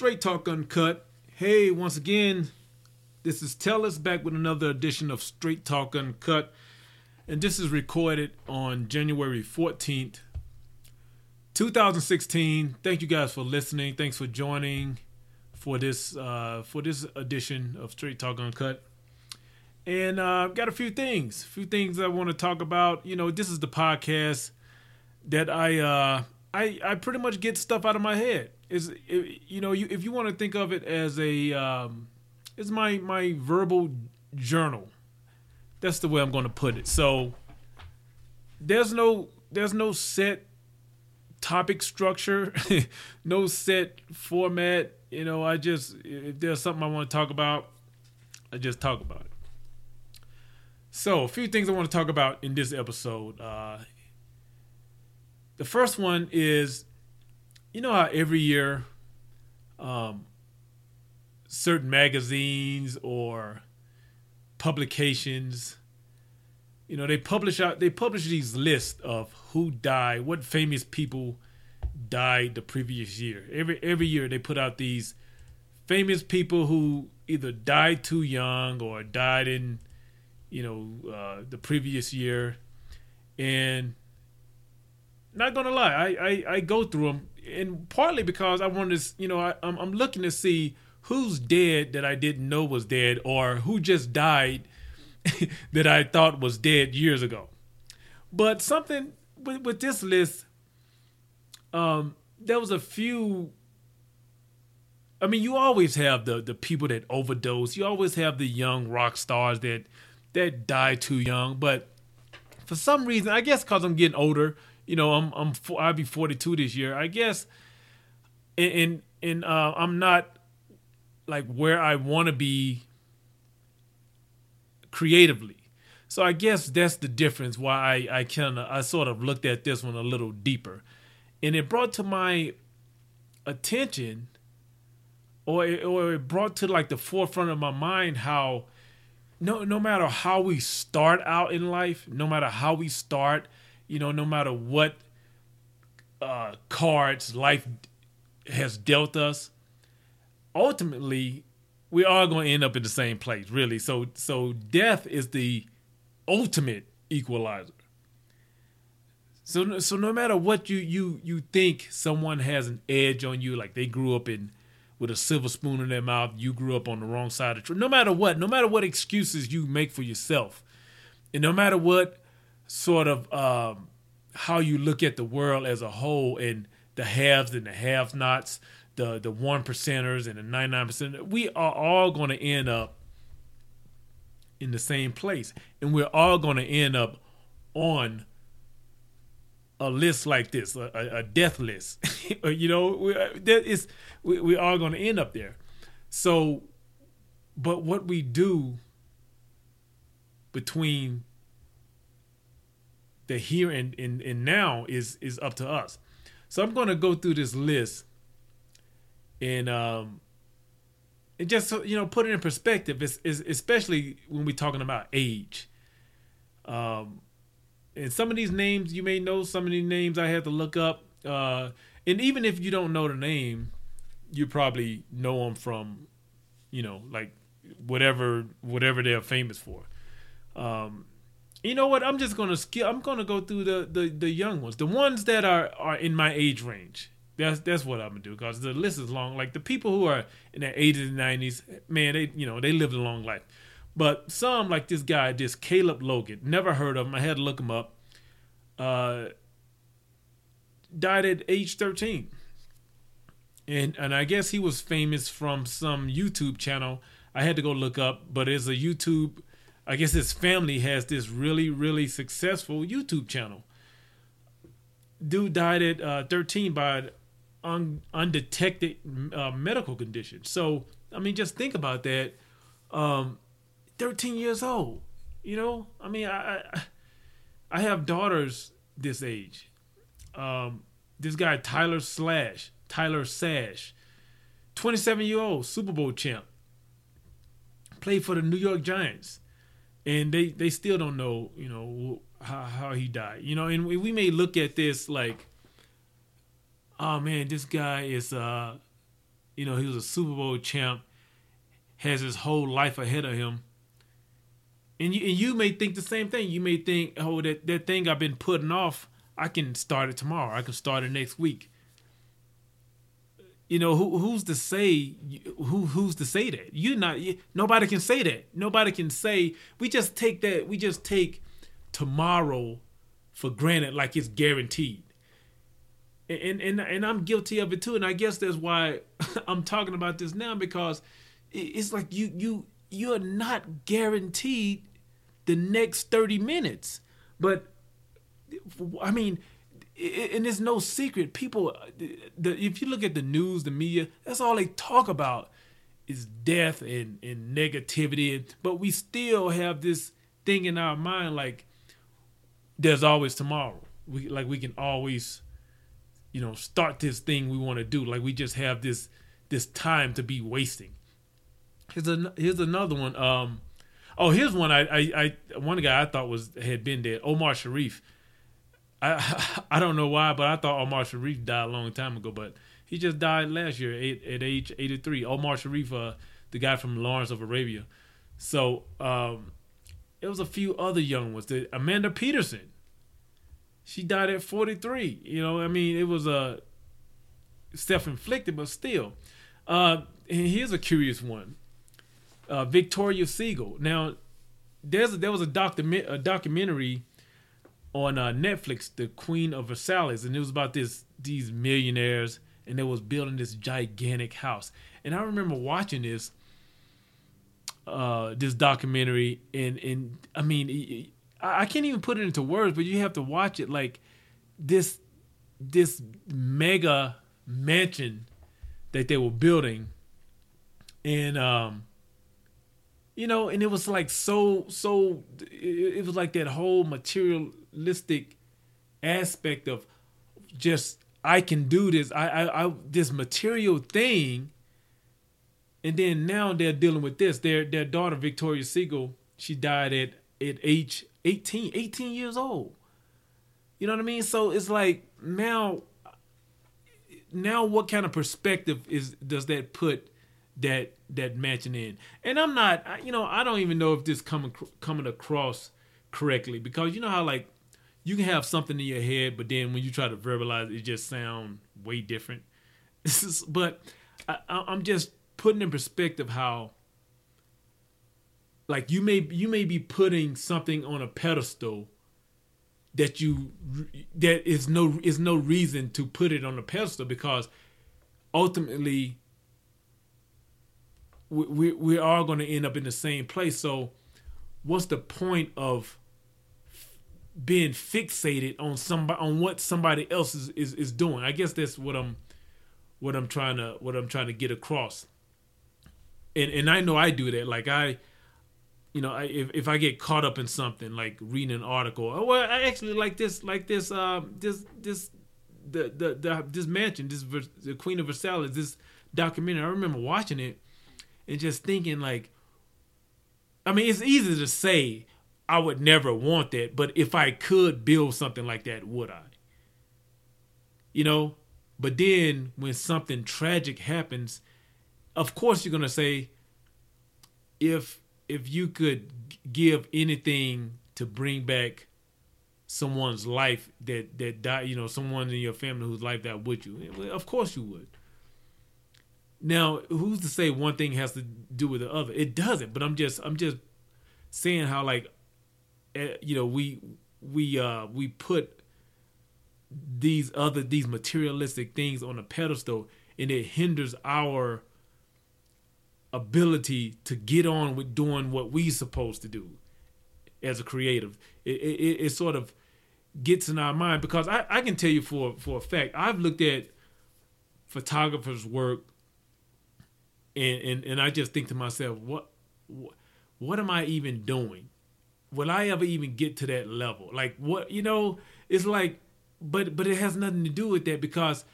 Straight Talk Uncut. Hey, once again, this is Tellus back with another edition of Straight Talk Uncut. And this is recorded on January 14th, 2016. Thank you guys for listening. Thanks for joining for this uh, for this edition of Straight Talk Uncut. And uh, I've got a few things, a few things I want to talk about. You know, this is the podcast that I uh, I I pretty much get stuff out of my head. Is you know, you, if you want to think of it as a um, it's my my verbal journal. That's the way I'm going to put it. So there's no there's no set topic structure, no set format. You know, I just if there's something I want to talk about, I just talk about it. So, a few things I want to talk about in this episode. Uh, the first one is, you know how every year, um, certain magazines or publications, you know, they publish out they publish these lists of who died, what famous people died the previous year. Every every year they put out these famous people who either died too young or died in, you know, uh, the previous year, and not gonna lie, I, I, I go through them, and partly because I want to, you know, I, I'm, I'm looking to see who's dead that I didn't know was dead, or who just died that I thought was dead years ago. But something with, with this list, um, there was a few. I mean, you always have the the people that overdose. You always have the young rock stars that that die too young. But for some reason, I guess because I'm getting older, you know, I'm I'm I'll be 42 this year. I guess, and and, and uh, I'm not like where I want to be creatively. So I guess that's the difference why I I kind of I sort of looked at this one a little deeper, and it brought to my attention, or it, or it brought to like the forefront of my mind how no no matter how we start out in life, no matter how we start you know, no matter what uh, cards life has dealt us, ultimately we are going to end up in the same place, really. So, so death is the ultimate equalizer. So, so no matter what you you you think someone has an edge on you, like they grew up in with a silver spoon in their mouth, you grew up on the wrong side of the. No matter what, no matter what excuses you make for yourself, and no matter what sort of um, how you look at the world as a whole and the haves and the have nots, the the one percenters and the ninety nine percent. We are all going to end up in the same place, and we're all going to end up on a list like this, a, a death list. you know, we, that is we, we are going to end up there. So, but what we do between the here and, and, and now is is up to us. So I'm going to go through this list and um and just you know put it in perspective. It's, it's especially when we're talking about age. Um, and some of these names you may know. Some of these names I had to look up. Uh, and even if you don't know the name, you probably know them from, you know, like whatever whatever they're famous for. Um, you know what? I'm just gonna skip. I'm gonna go through the, the the young ones, the ones that are are in my age range. That's that's what I'm gonna do because the list is long. Like the people who are in their 80s and 90s, man, they you know they lived a long life. But some like this guy, this Caleb Logan, never heard of him. I had to look him up. Uh, died at age 13, and and I guess he was famous from some YouTube channel. I had to go look up, but it's a YouTube I guess his family has this really, really successful YouTube channel. Dude died at uh, 13 by un- undetected uh, medical condition. So, I mean, just think about that. Um, 13 years old. You know, I mean, I, I, I have daughters this age. Um, this guy Tyler Slash, Tyler Sash, 27 year old Super Bowl champ, played for the New York Giants and they they still don't know you know how how he died you know and we, we may look at this like oh man this guy is uh You know, he was a Super Bowl champ, has his whole life ahead of him. And you, and you may think the same thing. You may think, oh, that, that thing I've been putting off, I can start it tomorrow. I can start it next week. You know, who who's to say who who's to say that? You're not. You, nobody can say that. Nobody can say. We just take that. We just take tomorrow for granted, like it's guaranteed and and and I'm guilty of it too. And I guess that's why I'm talking about this now because it's like you you you're not guaranteed the next 30 minutes. But I mean, and it's no secret. People, the, if you look at the news, the media, that's all they talk about is death and, and negativity. But we still have this thing in our mind like there's always tomorrow. We like we can always you know start this thing we want to do like we just have this this time to be wasting here's a here's another one um oh here's one i i, I one guy i thought was had been dead omar sharif i i don't know why but i thought omar sharif died a long time ago but he just died last year at, at age 83 omar sharif uh the guy from lawrence of arabia so um it was a few other young ones the amanda peterson she died at 43. You know, I mean, it was a uh, self-inflicted, but still. Uh, here's a curious one. Uh, Victoria Siegel. Now, there's a, there was a, document, a documentary on uh, Netflix, The Queen of Versailles, and it was about this these millionaires, and they was building this gigantic house. And I remember watching this uh, this documentary, and and I mean, I can't even put it into words, but you have to watch it like this this mega mansion that they were building and um you know and it was like so so it, was like that whole materialistic aspect of just I can do this I, I I this material thing and then now they're dealing with this their their daughter Victoria Siegel she died at at age 18, 18 years old. You know what I mean? So it's like now now what kind of perspective is does that put that that matching in? And I'm not you know, I don't even know if this coming coming across correctly because you know how like you can have something in your head but then when you try to verbalize it, it just sound way different. But I, I'm just putting in perspective how like you may you may be putting something on a pedestal that you that is no is no reason to put it on a pedestal because ultimately we we, we are going to end up in the same place. So what's the point of being fixated on somebody on what somebody else is, is, is doing? I guess that's what i'm what i'm trying to what i'm trying to get across. And and i know i do that. Like i you know, if if I get caught up in something like reading an article, oh, well, I actually like this, like this, uh, this, this, the, the, the, this mansion, this, the Queen of Versailles, this documentary. I remember watching it and just thinking, like, I mean, it's easy to say I would never want that, but if I could build something like that, would I? You know, but then when something tragic happens, of course you're gonna say, if if you could give anything to bring back someone's life that that died, you know, someone in your family whose life died, would you? Of course you would. Now, who's to say one thing has to do with the other? It doesn't. But I'm just I'm just saying how like, eh, you know, we we uh we put these other these materialistic things on a pedestal and it hinders our ability to get on with doing what we supposed to do as a creative. It, it, it sort of gets in our mind because I, I can tell you for for a fact I've looked at photographers' work and, and and I just think to myself what what, what am I even doing? Will I ever even get to that level? Like what you know? It's like, but but it has nothing to do with that because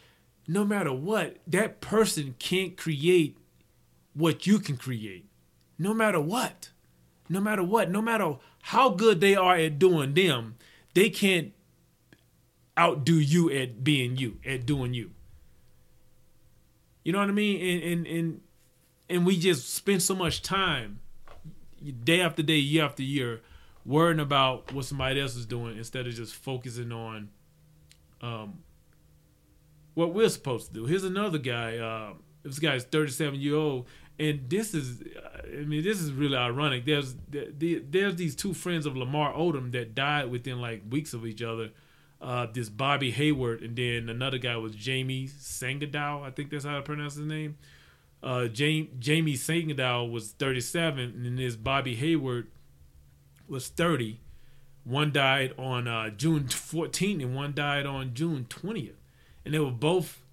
no matter what, that person can't create what you can create, no matter what. No matter what, no matter how good they are at doing them, they can't outdo you at being you, at doing you. You know what I mean? And and and and we just spend so much time day after day, year after year, worrying about what somebody else is doing instead of just focusing on um, what we're supposed to do. Here's another guy. Uh, this guy's 37 year old, and this is, I mean, this is really ironic. There's there's these two friends of Lamar Odom that died within like weeks of each other. Uh, this Bobby Hayward, and then another guy was Jamie Sangadow. I think that's how I pronounce his name. Uh, Jamie, Jamie was 37, and this Bobby Hayward was 30. One died on uh, June 14th, and one died on June 20th. And they were both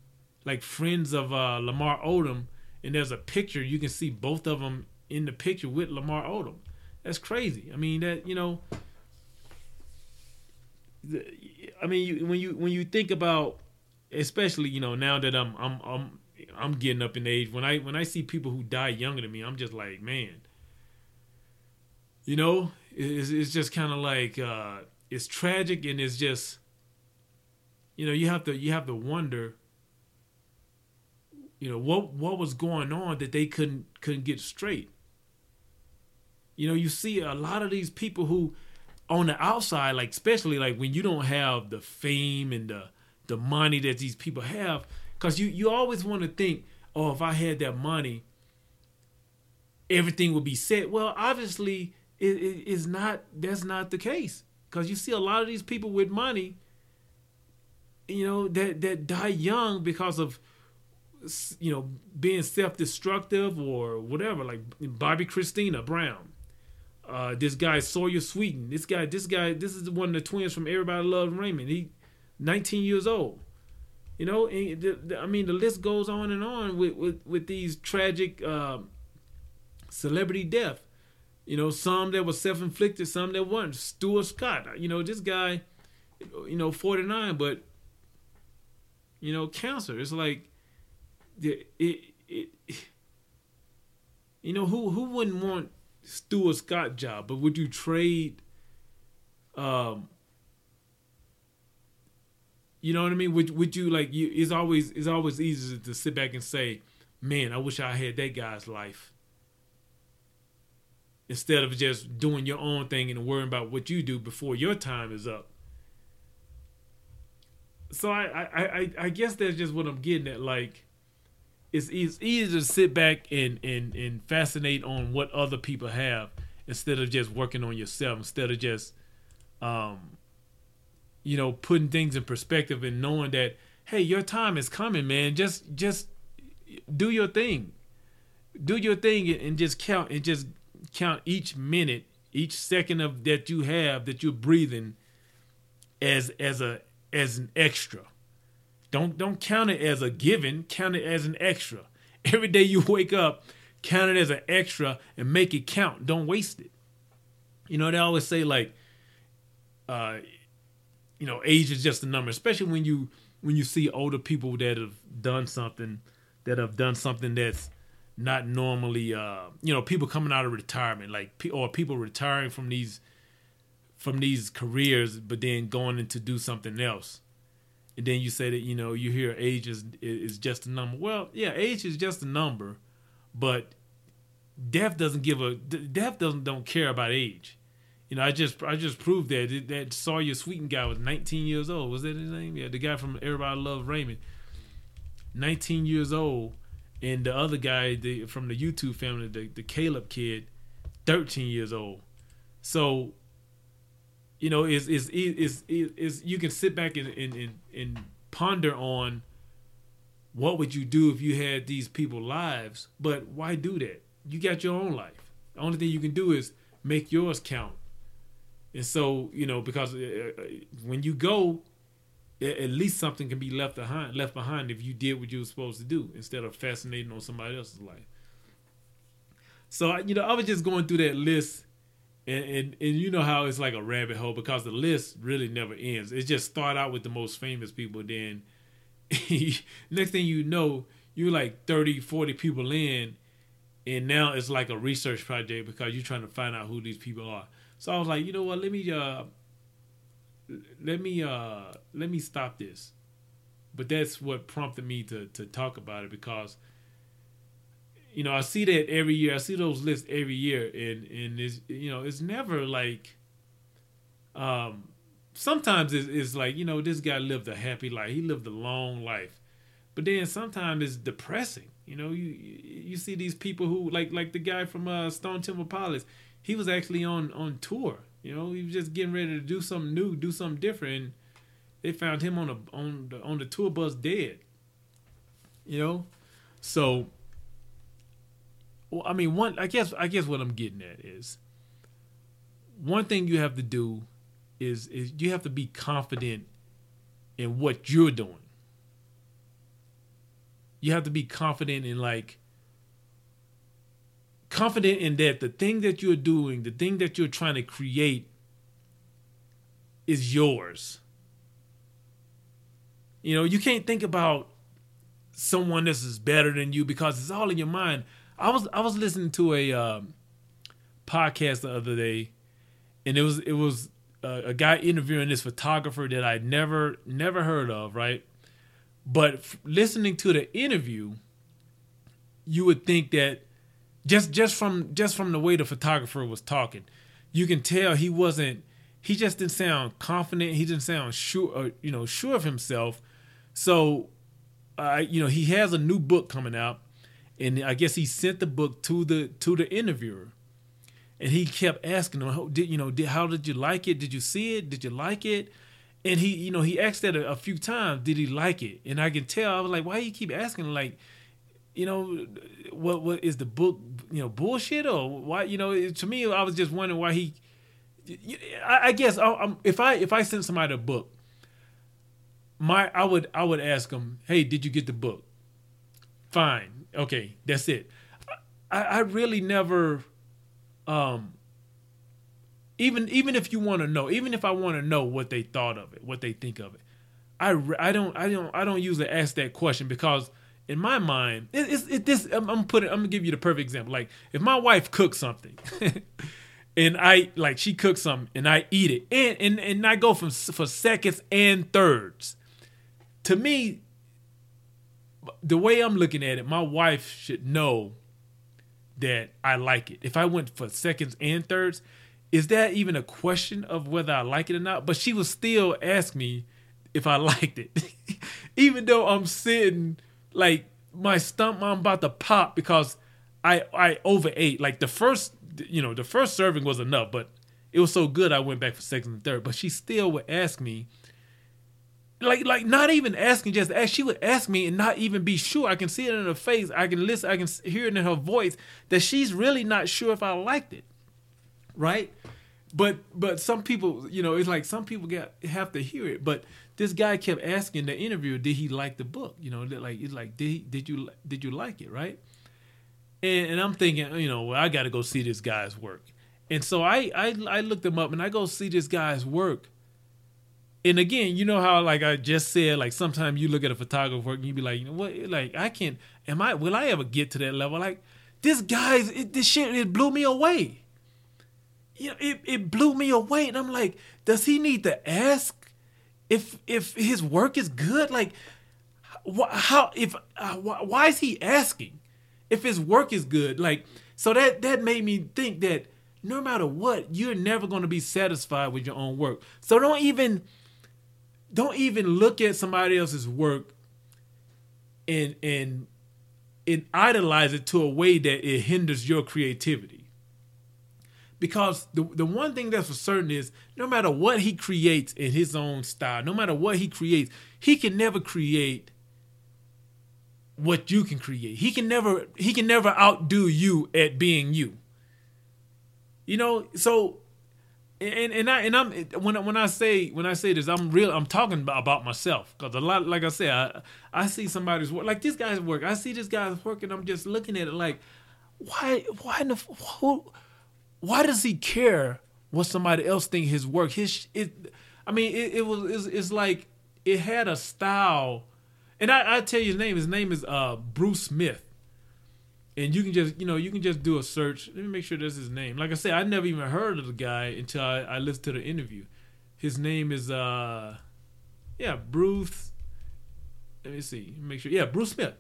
like friends of uh, Lamar Odom. And there's a picture you can see both of them in the picture with Lamar Odom. That's crazy. I mean that you know. I mean, you, when you when you think about, especially you know now that I'm I'm I'm I'm getting up in age. When I when I see people who die younger than me, I'm just like, man. You know, it's, it's just kind of like uh, it's tragic and it's just, you know, you have to you have to wonder. You know what what was going on that they couldn't couldn't get straight. You know, you see a lot of these people who, on the outside, like especially like when you don't have the fame and the the money that these people have, because you, you always want to think, oh, if I had that money, everything would be set. Well, obviously, it is not. That's not the case. Because you see a lot of these people with money, you know, that that die young because of you know being self-destructive or whatever. Like Bobbi Kristina Brown, uh, this guy Sawyer Sweeten. This guy, this guy, this is one of the twins from Everybody Loves Raymond. He, 19 years old. You know, the, the, I mean, the list goes on and on with with, with these tragic uh, celebrity death. You know, some that were self inflicted, some that weren't. Stuart Scott, you know, this guy, you know, 49, but you know, cancer. It's like it, it, it you know, who who wouldn't want Stuart Scott job, but would you trade um you know what I mean? Would would you like you? It's always it's always easy to sit back and say, "Man, I wish I had that guy's life." Instead of just doing your own thing and worrying about what you do before your time is up. So I I I, I guess that's just what I'm getting at. Like, it's it's easy to sit back and and and fascinate on what other people have instead of just working on yourself. Instead of just um you know, putting things in perspective and knowing that, hey, your time is coming, man. Just just do your thing. Do your thing and just count and just count each minute, each second of that you have that you're breathing as as a as an extra. Don't don't count it as a given, count it as an extra. Every day you wake up, count it as an extra and make it count. Don't waste it. You know, they always say like uh you know, age is just a number, especially when you when you see older people that have done something that have done something that's not normally uh you know people coming out of retirement like or people retiring from these from these careers but then going into do something else. And then you say that you know you hear age is is just a number. Well yeah age is just a number but death doesn't give a death doesn't don't care about age you know, I just I just proved that that Sawyer Sweeten guy was 19 years old. Was that his name? Yeah, the guy from Everybody Loves Raymond. 19 years old, and the other guy the, from the YouTube family, the, the Caleb kid, 13 years old. So, you know, is is is is you can sit back and, and and and ponder on what would you do if you had these people lives, but why do that? You got your own life. The only thing you can do is make yours count and so, you know, because uh, uh, when you go, at least something can be left behind left behind if you did what you were supposed to do instead of fascinating on somebody else's life. So you know, I was just going through that list, and, and and you know how it's like a rabbit hole because the list really never ends. It just start out with the most famous people, then next thing you know, you're like 30, 40 people in, and now it's like a research project because you're trying to find out who these people are. So I was like, you know what? Let me uh, let me uh, let me stop this. but that's what prompted me to to talk about it because you know I see that every year. I see those lists every year, and and it's you know it's never like. Um, sometimes it's, it's like you know this guy lived a happy life. He lived a long life, but then sometimes it's depressing. You know, you you see these people who like like the guy from uh, Stone Temple Pilots. He was actually on on tour. You know, he was just getting ready to do something new, do something different. And they found him on a on the on the tour bus dead. You know, so. Well, I mean, one. I guess. I guess what I'm getting at is. One thing you have to do, is is you have to be confident in what you're doing you have to be confident in like confident in that the thing that you're doing, the thing that you're trying to create is yours. You know, you can't think about someone else is better than you because it's all in your mind. I was I was listening to a um, podcast the other day, and it was it was uh, a guy interviewing this photographer that I'd never never heard of, right? But f- listening to the interview, you would think that just just from just from the way the photographer was talking, you can tell he wasn't. He just didn't sound confident. He didn't sound sure, uh, you know, sure of himself. So, uh, you know, he has a new book coming out, and I guess he sent the book to the to the interviewer, and he kept asking him, how, "Did you know? Did, how did you like it? Did you see it? Did you like it?" And he, you know, he asked that a, a, few times. Did he like it? And I can tell. I was like, why you keep asking? Like, you know, what what is the book? You know, bullshit or why? You know, to me, I was just wondering why he. I, I guess I, if I if I sent somebody a book, my I would I would ask them, hey, did you get the book? Fine, okay, that's it. I, I really never um even even if you want to know, even if I want to know what they thought of it, what they think of it, I, I don't I don't I don't usually ask that question because in my mind, it, it's it, this I'm, I'm putting I'm gonna give you the perfect example. Like if my wife cooks something. and I like she cooks something and I eat it and and and I go from for seconds and thirds. To me, the way I'm looking at it, my wife should know that I like it. If I went for seconds and thirds, is that even a question of whether I like it or not? But she would still ask me if I liked it, even though I'm sitting like my stomach, I'm about to pop because I I overate. Like the first, you know, the first serving was enough, but it was so good I went back for second and third. But she still would ask me, like like not even asking, just ask. She would ask me and not even be sure. I can see it in her face. I can listen. I can hear it in her voice that she's really not sure if I liked it right? But but some people, you know, it's like some people get have to hear it. But this guy kept asking the interviewer, did he like the book? You know, like it's like did he, did you did you like it, right? And, and I'm thinking, you know, well, I got to go see this guy's work. And so I, I I looked him up and I go see this guy's work. And again, you know how like I just said, like sometimes you look at a photographer work and you be like, you know what, like I can't. Am I? Will I ever get to that level? Like this guy's it, this shit it blew me away you know, it, it blew me away. And I'm like, does he need to ask if if his work is good? Like, wh- how if uh, wh- why is he asking if his work is good? Like, so that that made me think that no matter what, you're never going to be satisfied with your own work. So don't even don't even look at somebody else's work and and and idolize it to a way that it hinders your creativity because the the one thing that's for certain is no matter what he creates in his own style, no matter what he creates, he can never create what you can create. He can never he can never outdo you at being you. You know, so and and I and I'm when when I say when I say this, I'm real. I'm talking about, about myself because a lot, like I said, I I see somebody's work, like this guy's work. I see this guy's work, and I'm just looking at it like, why why in the who why does he care what somebody else think his work? His it, I mean, it, it was it's, it's, like it had a style, and I, I tell you his name. His name is uh, Bruce Smith, and you can just you know you can just do a search. Let me make sure that's his name. Like I said, I never even heard of the guy until I, I listened to the interview. His name is uh, yeah, Bruce. let me see, make sure. Yeah, Bruce Smith.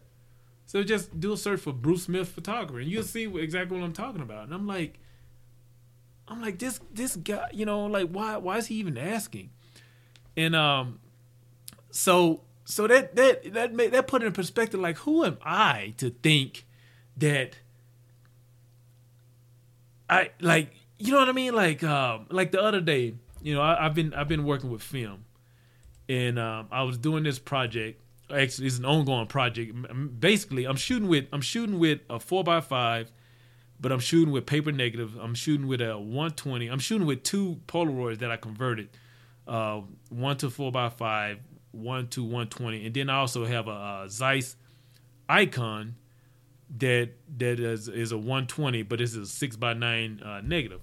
So just do a search for Bruce Smith photographer, and you'll see exactly what I'm talking about. And I'm like, I'm like this this guy, you know, like why why is he even asking? And um, so so that that that made, that put it in perspective, like who am I to think that I like you know what I mean? Like um, like the other day, you know, I, have been I've been working with film, and um, I was doing this project. Actually, it's an ongoing project. Basically, I'm shooting with I'm shooting with a four x five, but I'm shooting with paper negative. I'm shooting with a 120. I'm shooting with two Polaroids that I converted, uh, one to four by five, one to 120, and then I also have a, a Zeiss Ikon that that is is a 120, but it's a six by nine uh, negative,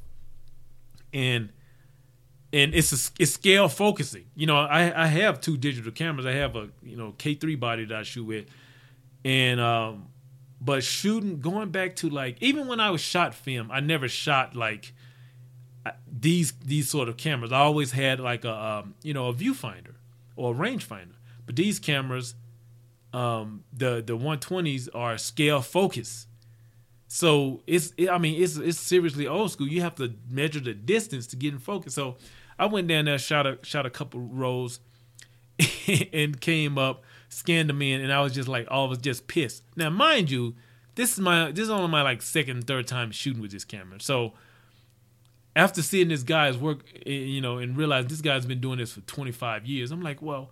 and and it's a it's scale focusing. You know, I I have two digital cameras. I have a you know K3 body that I shoot with, and um, but shooting going back to like even when I was shot film, I never shot like these these sort of cameras. I always had like a um, you know a viewfinder or a rangefinder, but these cameras um, the the 120s are scale focus. So it's it, I mean it's it's seriously old school. You have to measure the distance to get in focus. So I went down there, shot a shot a couple rows, and came up, scanned them in, and I was just like, I was just pissed. Now, mind you, this is my this is only my like second, third time shooting with this camera. So after seeing this guy's work, eh, you know, and realize this guy's been doing this for 25 years, I'm like, well,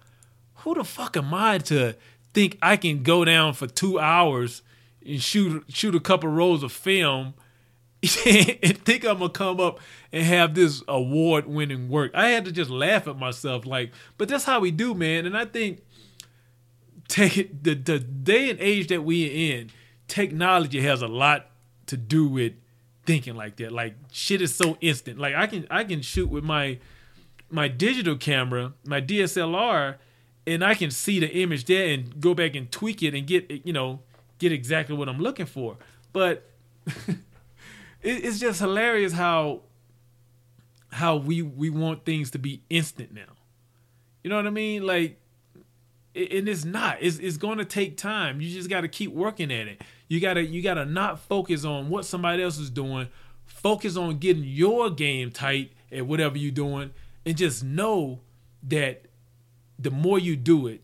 who the fuck am I to think I can go down for two hours and shoot shoot a couple rolls of film and think I'm gonna come up and have this award winning work. I had to just laugh at myself, like, but that's how we do, man. And I think take the the day and age that we are in, technology has a lot to do with thinking like that. Like shit is so instant. Like I can I can shoot with my my digital camera, my DSLR, and I can see the image there and go back and tweak it and get you know get exactly what I'm looking for. But it's just hilarious how how we we want things to be instant now. You know what I mean? Like, and it's not. It's it's going to take time. You just got to keep working at it. You gotta you gotta not focus on what somebody else is doing. Focus on getting your game tight at whatever you're doing, and just know that the more you do it,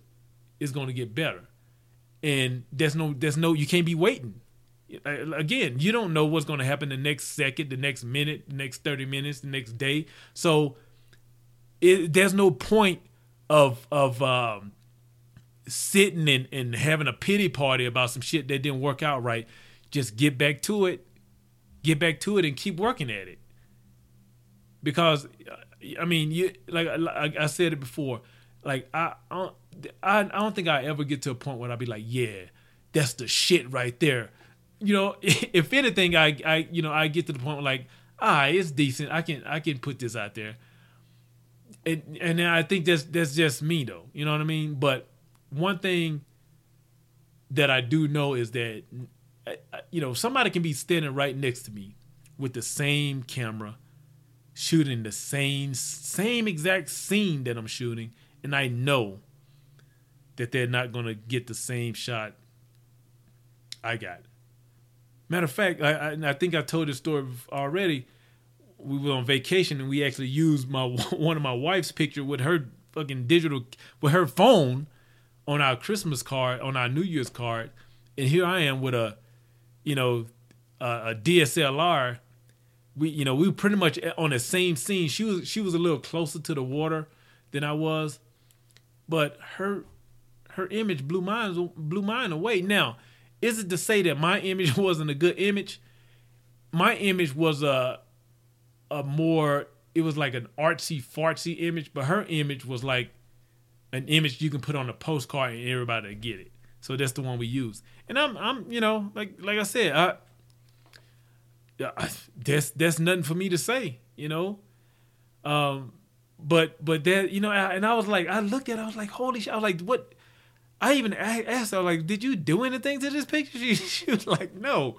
it's going to get better. And there's no, there's no, you can't be waiting. Again, you don't know what's going to happen the next second, the next minute, the next 30 minutes, the next day. So it, there's no point of, of, um, sitting and, and having a pity party about some shit that didn't work out right. Just get back to it, get back to it, and keep working at it. Because, I mean, you like, like I said it before like I, I, I don't think I ever get to a point where I'd be like, yeah, that's the shit right there. You know, if anything, I, I, you know, I get to the point where like, ah, it's decent. I can, I can put this out there. And and I think that's that's just me though. You know what I mean? But one thing that I do know is that, you know, somebody can be standing right next to me with the same camera, shooting the same same exact scene that I'm shooting and I know that they're not going to get the same shot I got. Matter of fact, I, I, I think I told this story already. We were on vacation and we actually used my one of my wife's picture with her fucking digital with her phone on our Christmas card on our New Year's card, and here I am with a, you know, a, a DSLR. We you know we were pretty much on the same scene. She was she was a little closer to the water than I was, but her her image blew mine blew mine away. Now, is it to say that my image wasn't a good image? My image was a a more it was like an artsy fartsy image, but her image was like an image you can put on a postcard and everybody will get it. So that's the one we use. And I'm I'm you know like like I said I, I that's that's nothing for me to say. You know, um, but but that you know, and I was like, I looked at, it, I was like, holy shit! I was like, what? I even asked her like, did you do anything to this picture? She, she was like, no.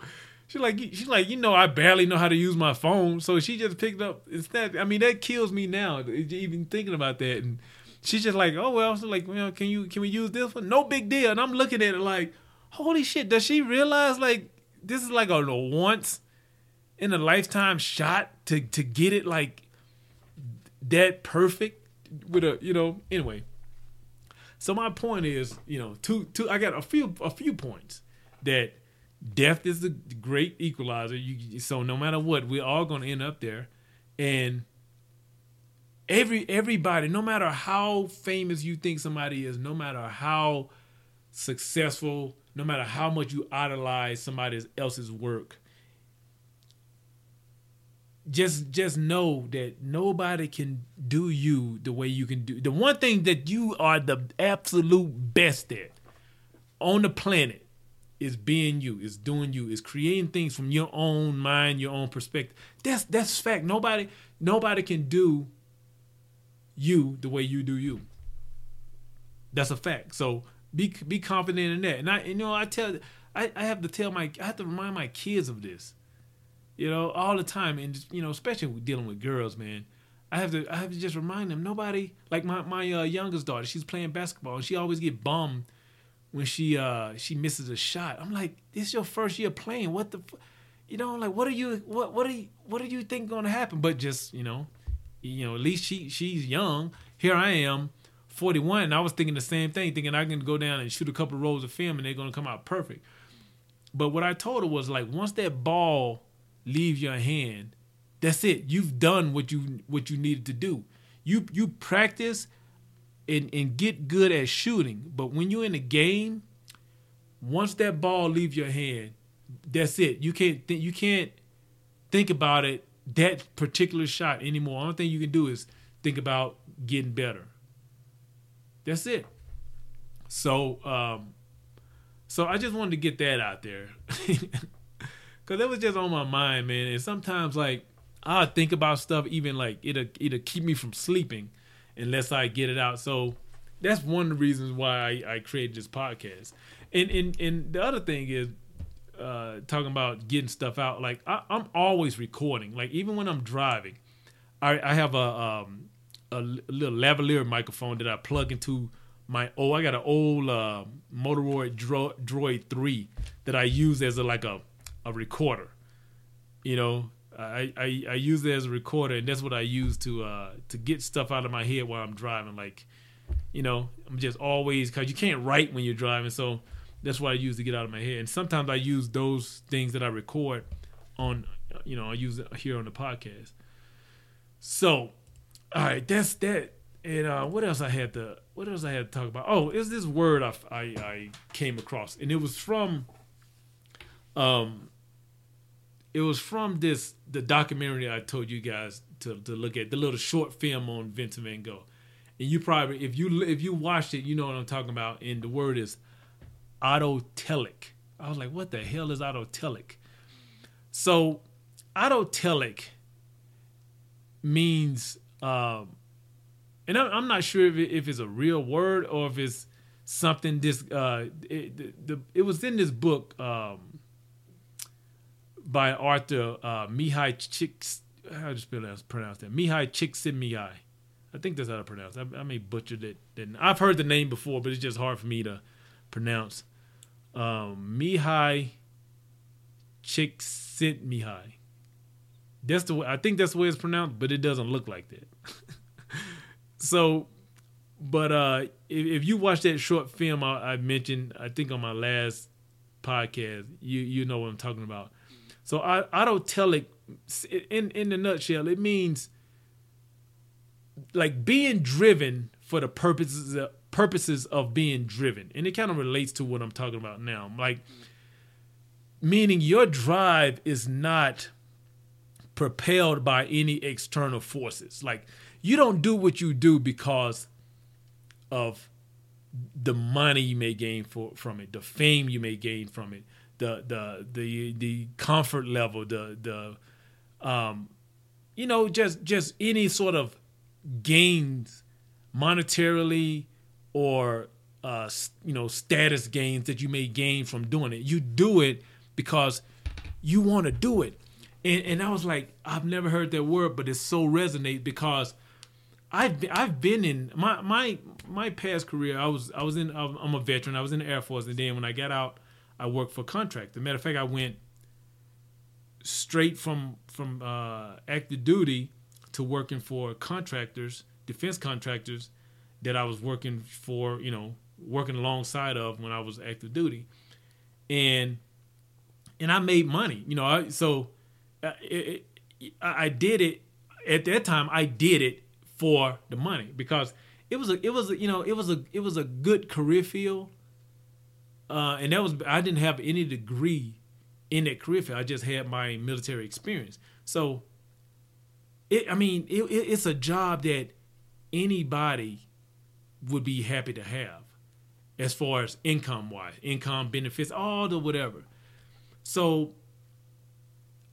She's like, she's like, you know, I barely know how to use my phone, so she just picked up. It's that. I mean, that kills me now, even thinking about that. And she's just like, oh well, so like, you know, can you can we use this one? No big deal. And I'm looking at it like, holy shit, does she realize like this is like a, once in a lifetime shot to to get it like that perfect with a you know anyway. So my point is, you know, two two I got a few a few points that death is the great equalizer. You so no matter what, we're all gonna end up there. And every everybody, no matter how famous you think somebody is, no matter how successful, no matter how much you idolize somebody else's work, just just know that nobody can do you the way you can do. The one thing that you are the absolute best at on the planet is being you, is doing you, is creating things from your own mind, your own perspective. That's that's fact. Nobody nobody can do you the way you do you. That's a fact. So be be confident in that. And I you know I tell I, I have to tell my I have to remind my kids of this. You know, all the time and just, you know, especially dealing with girls, man. I have to I have to just remind them nobody like my my uh, youngest daughter, she's playing basketball and she always get bummed when she uh she misses a shot. I'm like, this is your first year playing. What the you know, like what are you what what are you what do you think gonna happen? But just, you know, you know, at least she she's young. Here I am, 41, and I was thinking the same thing, thinking I can go down and shoot a couple of rolls of film and they're gonna come out perfect. But what I told her was like once that ball leaves your hand, that's it. You've done what you what you needed to do. You you practice and, and get good at shooting, but when you're in a game, once that ball leaves your hand, that's it. You can't th- you can't think about it that particular shot anymore. Only thing you can do is think about getting better. That's it. So, um, so I just wanted to get that out there, cause it was just on my mind, man. And sometimes, like, I think about stuff, even like it'll it'll keep me from sleeping unless I get it out. So that's one of the reasons why I, I created this podcast. And and and the other thing is uh, talking about getting stuff out. Like I, am always recording. Like even when I'm driving, I, I have a um, a little lavalier microphone that I plug into my oh I got an old uh, Motorola Dro- Droid three that I use as a like a a recorder. You know, I, I, I use it as a recorder, and that's what I use to uh, to get stuff out of my head while I'm driving. Like, you know, I'm just always because you can't write when you're driving, so that's what I use to get out of my head. And sometimes I use those things that I record on, you know, I use it here on the podcast. So, all right, that's that. And uh, what else I had to what else I had to talk about? Oh, is this word I, I, I came across, and it was from um it was from this the documentary I told you guys to, to look at the little short film on Vincent Van Gogh, and you probably if you if you watched it, you know what I'm talking about. And the word is autotelic. I was like, what the hell is autotelic? So, autotelic means, um, and I'm not sure if, it, if it's a real word or if it's something this. Uh, it, the, it was in this book um, by Arthur uh, Mihai Chicks. How do you spell that pronounce that? Mihai Csikszentmihalyi. I think that's how to pronounce. it. I, I may butcher it. I've heard the name before, but it's just hard for me to pronounce um, Mihai Csikszentmihalyi. Mihai. That's the way I think that's the way it's pronounced, but it doesn't look like that. so, but uh, if, if, you watch that short film I, I, mentioned, I think on my last podcast, you you know what I'm talking about. So I autotelic, in in the nutshell, it means like being driven for the purposes of, purposes of being driven. And it kind of relates to what I'm talking about now. Like, meaning your drive is not propelled by any external forces. Like, you don't do what you do because of the money you may gain for, from it, the fame you may gain from it, the the the the comfort level, the the um, you know, just just any sort of gains monetarily, or uh, you know status gains that you may gain from doing it. You do it because you want to do it. And, and I was like, I've never heard that word, but it so resonate because I've been, I've been in my my my past career. I was I was in I'm a veteran. I was in the Air Force, and then when I got out, I worked for contract. As a matter of fact, I went straight from from uh, active duty to working for contractors, defense contractors that I was working for. You know, working alongside of when I was active duty, and and I made money. You know, I, so uh, it, I did it at that time. I did it for the money because it was a it was a, you know it was a it was a good career field, uh, and that was I didn't have any degree in that career field. I just had my military experience. So, it I mean it, it's a job that anybody would be happy to have, as far as income wise, income benefits, all the whatever. So,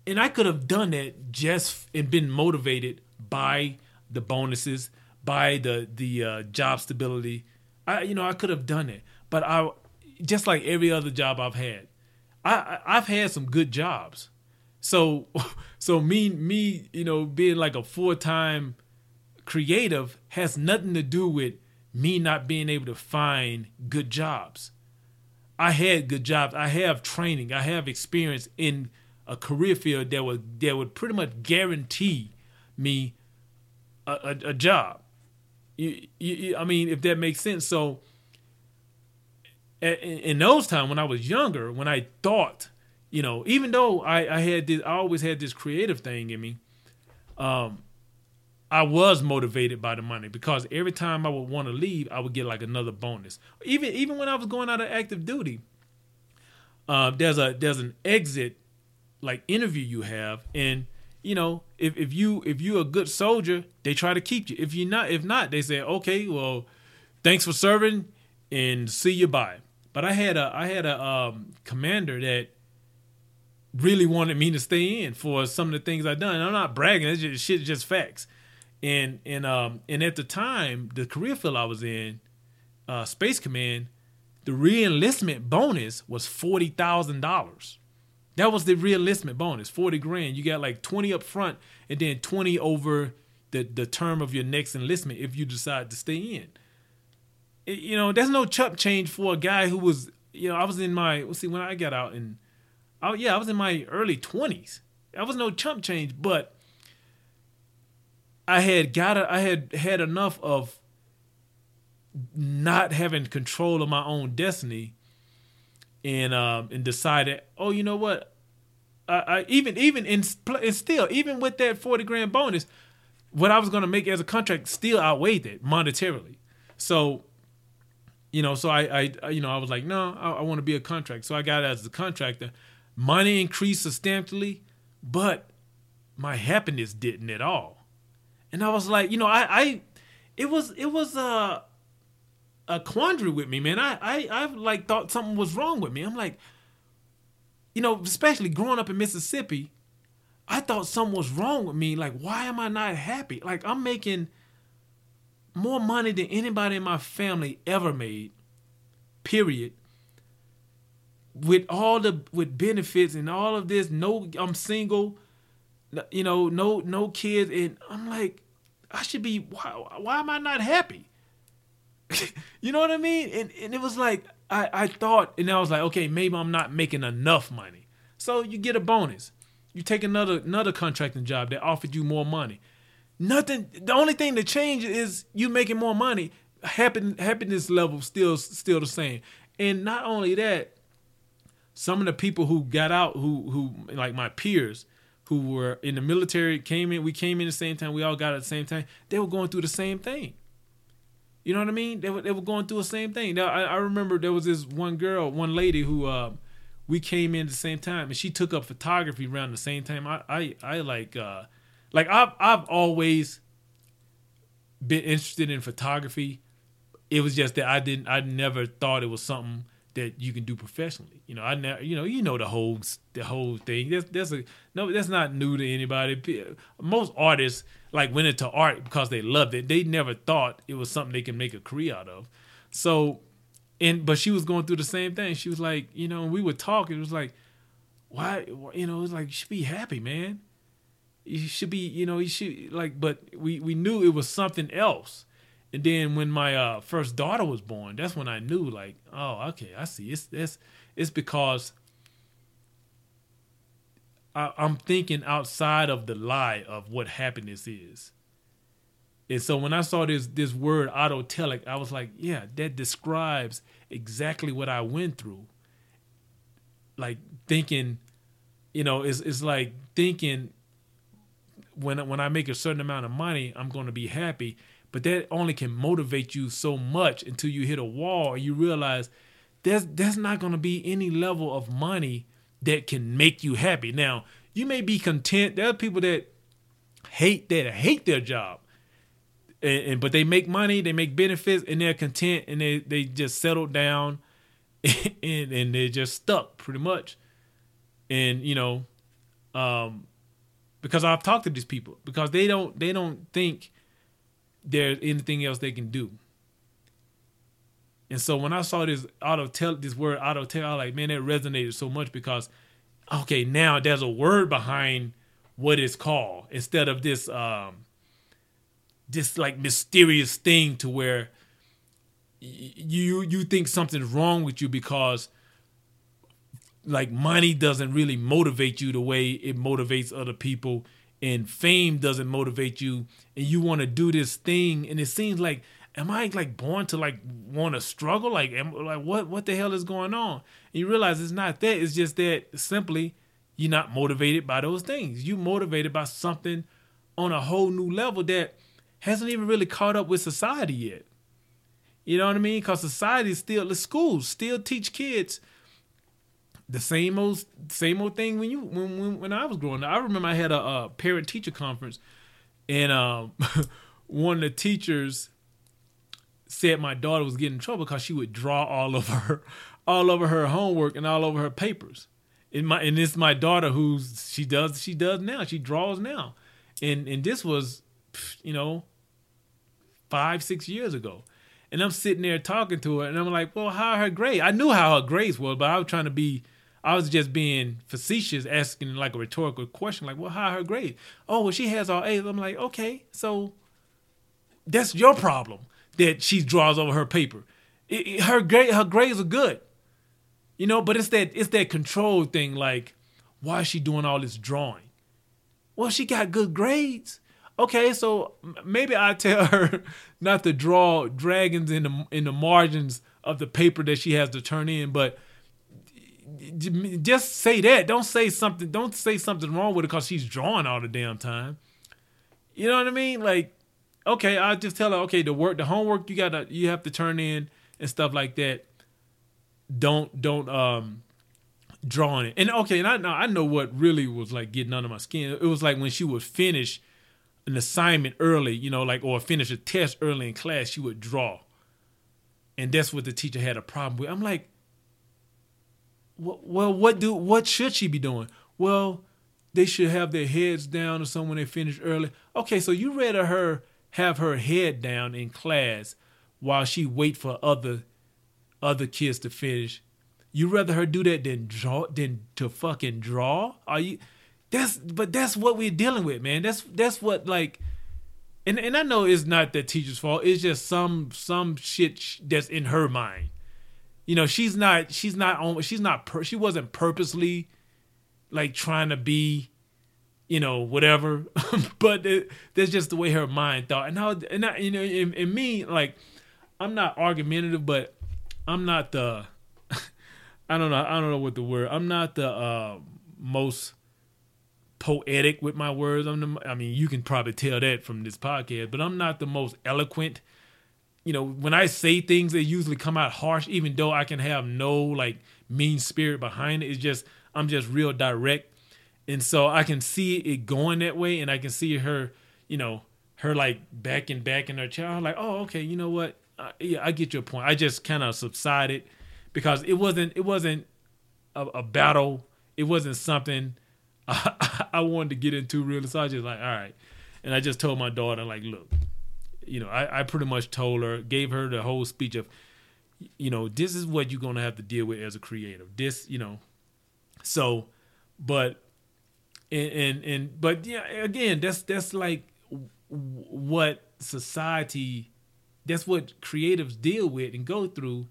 and I could have done that just and been motivated by the bonuses, by the the uh, job stability. I you know I could have done it, but I just like every other job I've had, I I've had some good jobs. So so me me you know being like a full time creative has nothing to do with me not being able to find good jobs. I had good jobs. I have training. I have experience in a career field that would that would pretty much guarantee me a, a, a job. You, you, I mean, if that makes sense. So, in, those times when I was younger, when I thought, you know, even though I, I had this, I always had this creative thing in me. Um, I was motivated by the money because every time I would want to leave, I would get like another bonus. Even even when I was going out of active duty, uh, there's a there's an exit like interview you have, and you know if, if you if you're a good soldier, they try to keep you. If you're not, if not, they say okay, well, thanks for serving and see you bye. But I had a I had a um, commander that really wanted me to stay in for some of the things I done. And I'm not bragging; it's just shit, just facts and and um and at the time the career field I was in, uh, Space Command, the reenlistment bonus was forty thousand dollars. That was the reenlistment bonus, forty grand. You got like twenty up front, and then twenty over the the term of your next enlistment if you decide to stay in. It, you know, there's no chump change for a guy who was, you know, I was in my let's see when I got out and, oh yeah, I was in my early twenties. That was no chump change, but I had got I had had enough of not having control of my own destiny and um and decided, oh, you know what? I, I even even in and still even with that 40 grand bonus, what I was going to make as a contract still outweighed it monetarily. So you know, so I, I, you know, I was like, no, I, I want to be a contract. So I got as a contractor. Money increased substantially, but my happiness didn't at all and I was like, you know, I, I it was it was a a quandary with me, man. I I I like thought something was wrong with me. I'm like, you know, especially growing up in Mississippi, I thought something was wrong with me. Like, why am I not happy? Like, I'm making more money than anybody in my family ever made. Period. With all the with benefits and all of this, no, I'm single you know, no no kids, and I'm like, I should be. Why, why am I not happy? you know what I mean? And and it was like I I thought, and I was like, okay, maybe I'm not making enough money. So you get a bonus. You take another another contracting job that offered you more money. Nothing. The only thing that changed is you making more money. Happin, happiness level still still the same. And not only that, some of the people who got out, who who like my peers, who were in the military came in. We came in the same time. We all got at the same time. They were going through the same thing. You know what I mean? They were they were going through the same thing. Now I, I remember there was this one girl, one lady who uh, we came in at the same time, and she took up photography around the same time. I I, I like uh, like I've I've always been interested in photography. It was just that I didn't I never thought it was something that you can do professionally. You know, I never, you know, you know the whole the whole thing. That's that's a no, that's not new to anybody. Most artists like went into art because they loved it. They never thought it was something they can make a career out of. So, and but she was going through the same thing. She was like, you know, we would talk. It was like, why, you know, it was like, you should be happy, man. you should be, you know, you should like, but we we knew it was something else. And then when my uh, first daughter was born, that's when I knew, like, oh, okay, I see. It's it's it's because I, I'm thinking outside of the lie of what happiness is. And so when I saw this this word autotelic, I was like, yeah, that describes exactly what I went through. Like thinking, you know, it's it's like thinking when when I make a certain amount of money, I'm going to be happy. But that only can motivate you so much until you hit a wall you realize there's there's not going to be any level of money that can make you happy. Now, you may be content. There are people that hate that hate their job. And, and, but they make money, they make benefits, and they're content, and they they just settle down, and and they're just stuck pretty much. And you know, um, because I've talked to these people because they don't they don't think there's anything else they can do. And so when I saw this auto tell this word auto tell, I like, man, that resonated so much because okay, now there's a word behind what it's called instead of this um this like mysterious thing to where you you think something's wrong with you because like money doesn't really motivate you the way it motivates other people and fame doesn't motivate you and you want to do this thing and it seems like am i like born to like want to struggle? Like am, like what what the hell is going on? And you realize it's not that it's just that simply you're not motivated by those things. You're motivated by something on a whole new level that hasn't even really caught up with society yet. You know what i mean? Because society is still the schools still teach kids the same old same old thing when you when when, when I was growing up. I remember I had a, a parent teacher conference, and um, one of the teachers said my daughter was getting in trouble because she would draw all over her all over her homework and all over her papers. And my and it's my daughter who's she does she does now she draws now, and and this was, you know, five six years ago. And I'm sitting there talking to her, and I'm like, "Well, how her grade? I knew how her grades were, but I was trying to be I was just being facetious, asking like a rhetorical question, like, "Well, how her grade? Oh, well, she has all A's." I'm like, "Okay, so that's your problem that she draws over her paper. It, it, her grade, her grades are good, you know, but it's that it's that control thing. Like, why is she doing all this drawing? Well, she got good grades. Okay, so maybe I tell her not to draw dragons in the in the margins of the paper that she has to turn in, but just say that. Don't say something. Don't say something wrong with it because she's drawing all the damn time. You know what I mean? Like, okay, I just tell her, okay, the work, the homework you gotta, you have to turn in and stuff like that. Don't, don't, um, draw on it. And okay, and I know, I know what really was like getting under my skin. It was like when she would finish an assignment early, you know, like or finish a test early in class, she would draw. And that's what the teacher had a problem with. I'm like, well, what do what should she be doing? Well, they should have their heads down or something when they finish early. Okay, so you rather her have her head down in class while she wait for other other kids to finish. You rather her do that than draw than to fucking draw? Are you that's but that's what we're dealing with, man. That's that's what like and and I know it's not the teacher's fault. It's just some some shit that's in her mind you know she's not she's not on she's not per, she wasn't purposely like trying to be you know whatever. But it, that's just the way her mind thought. And how and I, you know in, in me like i'm not argumentative but i'm not the i don't know i don't know what the word i'm not the uh, most poetic with my words. I'm the, i mean you can probably tell that from this podcast but i'm not the most eloquent you know, when I say things, they usually come out harsh, even though I can have no like mean spirit behind it. It's just I'm just real direct, and so I can see it going that way, and I can see her, you know, her like back and back in her chair. I'm like, oh, okay, you know what? Yeah, I get your point. I just kind of subsided because it wasn't it wasn't a, a battle. It wasn't something I, I wanted to get into really. So I was just like, all right, and I just told my daughter like, look you know, I, I pretty much told her, gave her the whole speech of, you know, this is what you're gonna have to deal with as a creative. This, you know, so, but and and, and but yeah, again, that's that's like what society, that's what creatives deal with and go through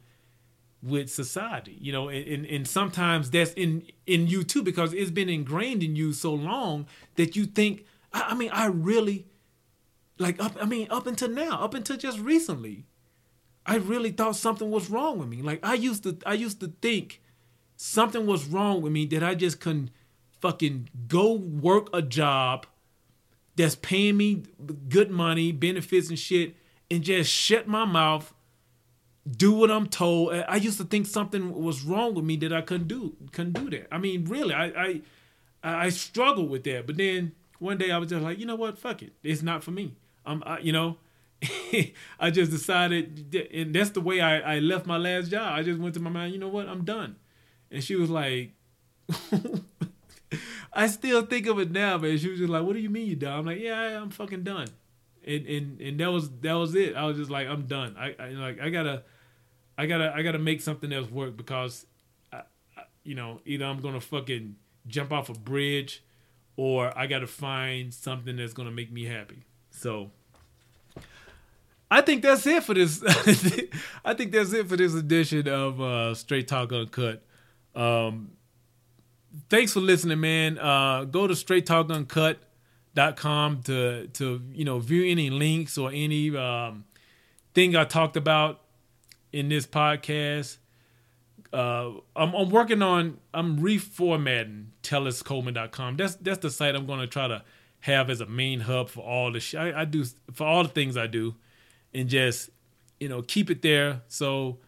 with society, you know, and, and sometimes that's in in you too because it's been ingrained in you so long that you think. I, I mean, I really like up. I mean, up until now, up until just recently, I really thought something was wrong with me. Like I used to, I used to think something was wrong with me that I just couldn't fucking go work a job that's paying me good money, benefits and shit, and just shut my mouth do what I'm told. I used to think something was wrong with me that I couldn't do couldn't do that. I mean, really, I I I struggled with that. But then one day I was just like, you know what, fuck it, it's not for me. I'm, I, you know, I just decided, and that's the way I I left my last job. I just went to my mind, you know what, I'm done. And she was like. I still think of it now, man. She was just like, "What do you mean you done?" I'm like, "Yeah, I'm fucking done." And and and that was that was it. I was just like, "I'm done." I, I like I gotta I gotta I gotta make something else work because, I, I, you know, either I'm gonna fucking jump off a bridge, or I gotta find something that's gonna make me happy. So. I think that's it for this. I think that's it for this edition of uh, Straight Talk Uncut. Um, thanks for listening, man. Uh, go to straighttalkuncut.com to to you know view any links or any um, thing I talked about in this podcast. Uh, I'm, I'm working on I'm reformatting telluscoleman.com. That's that's the site I'm going to try to have as a main hub for all the sh- I, I do for all the things I do, and just you know keep it there. So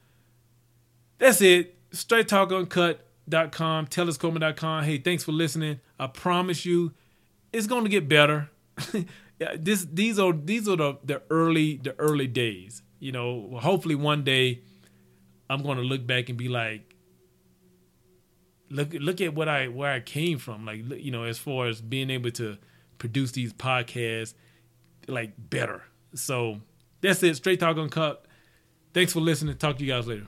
that's it. Straight Talk Uncut.com, telluscoleman.com. Hey, thanks for listening. I promise you, it's going to get better. this these are these are the the early the early days you know, hopefully one day I'm going to look back and be like, look look at what I where I came from. Like you know, as far as being able to produce these podcasts, like better. So that's it. Straight Talk Uncut. Thanks for listening. Talk to you guys later.